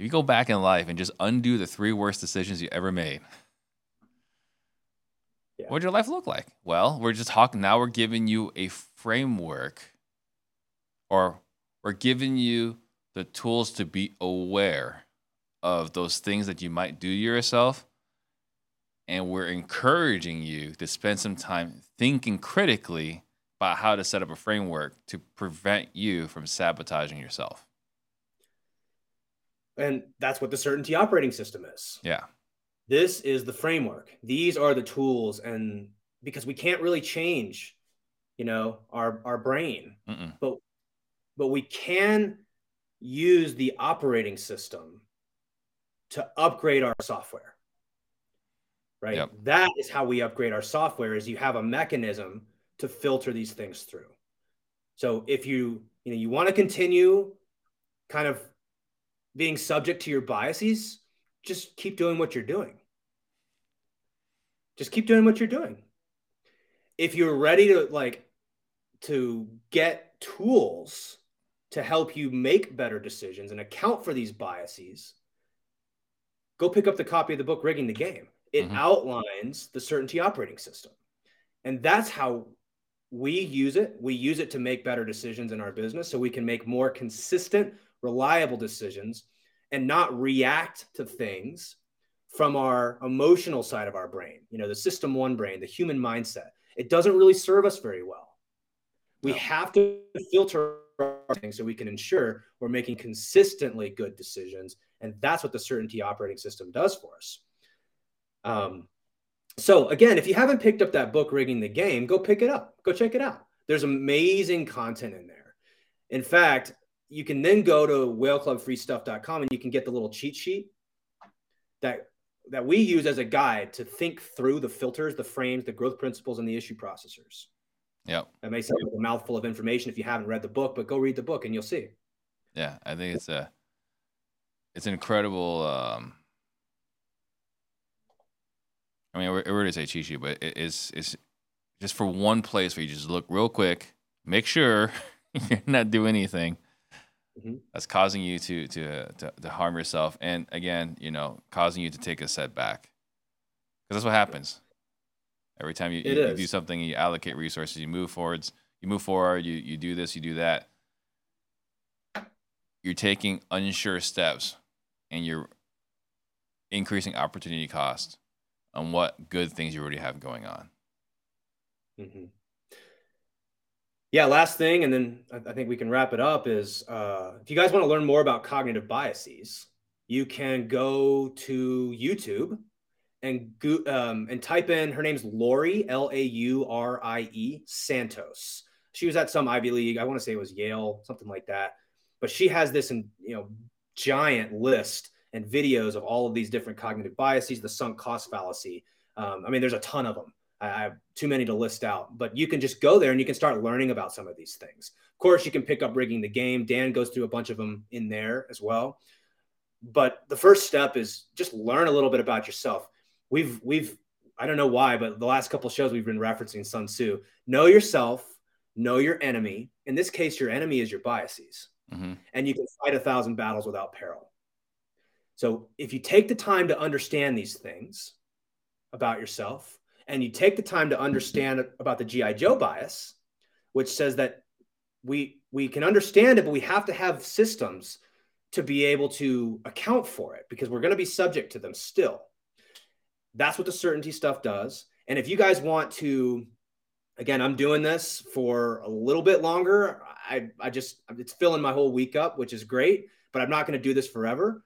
if you go back in life and just undo the three worst decisions you ever made, yeah. what would your life look like? Well, we're just talking now, we're giving you a framework or we're giving you the tools to be aware of those things that you might do to yourself. And we're encouraging you to spend some time thinking critically about how to set up a framework to prevent you from sabotaging yourself. And that's what the certainty operating system is. Yeah. This is the framework. These are the tools. And because we can't really change, you know, our, our brain, Mm-mm. but, but we can use the operating system to upgrade our software. Right. Yep. That is how we upgrade our software is you have a mechanism to filter these things through. So if you, you know, you want to continue kind of being subject to your biases, just keep doing what you're doing. Just keep doing what you're doing. If you're ready to like to get tools to help you make better decisions and account for these biases, go pick up the copy of the book Rigging the Game. It mm-hmm. outlines the certainty operating system. And that's how we use it. We use it to make better decisions in our business so we can make more consistent, reliable decisions and not react to things from our emotional side of our brain, you know, the system one brain, the human mindset. It doesn't really serve us very well. We no. have to filter things so we can ensure we're making consistently good decisions. And that's what the certainty operating system does for us. Um, so, again, if you haven't picked up that book, Rigging the Game, go pick it up. Go check it out. There's amazing content in there. In fact, you can then go to whaleclubfreestuff.com and you can get the little cheat sheet that that we use as a guide to think through the filters, the frames, the growth principles, and the issue processors. Yeah. That may sound like a mouthful of information if you haven't read the book, but go read the book and you'll see. Yeah, I think it's a it's an incredible um I mean, we're, we're to say cheat sheet, but it, it's it's just for one place where you just look real quick, make sure you're not doing anything, mm-hmm. that's causing you to, to, to to harm yourself, and again, you know, causing you to take a setback, because that's what happens. Every time you, you, you, do something, you allocate resources, you move forwards, you move forward, you you do this, you do that. You're taking unsure steps, and you're increasing opportunity cost on what good things you already have going on. Mm-hmm yeah, last thing, and then I think we can wrap it up is uh, if you guys want to learn more about cognitive biases, you can go to YouTube and go, um, and type in her name's Laurie L A U R I E Santos. She was at some Ivy League, I want to say it was Yale, something like that. But she has this, you know, giant list and videos of all of these different cognitive biases, the sunk cost fallacy. Um, I mean, there's a ton of them. I have too many to list out, but you can just go there and you can start learning about some of these things. Of course, you can pick up rigging the game. Dan goes through a bunch of them in there as well. But the first step is just learn a little bit about yourself. We've we've I don't know why, but the last couple shows we've been referencing Sun Tzu. Know yourself, know your enemy. In this case, your enemy is your biases, mm-hmm. and you can fight a thousand battles without peril. So if you take the time to understand these things about yourself, and you take the time to understand about the GI Joe bias, which says that we we can understand it, but we have to have systems to be able to account for it because we're going to be subject to them still. That's what the certainty stuff does. And if you guys want to, again, I'm doing this for a little bit longer. I, I just, it's filling my whole week up, which is great, but I'm not going to do this forever.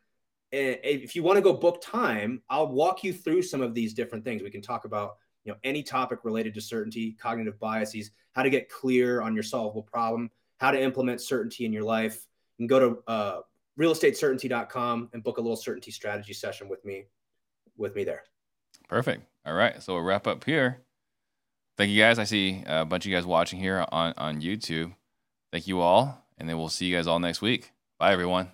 If you want to go book time, I'll walk you through some of these different things. We can talk about you know any topic related to certainty cognitive biases how to get clear on your solvable problem how to implement certainty in your life you can go to uh, realestatecertainty.com and book a little certainty strategy session with me with me there. Perfect. All right. So we'll wrap up here. Thank you guys. I see a bunch of you guys watching here on, on YouTube. Thank you all. And then we'll see you guys all next week. Bye, everyone.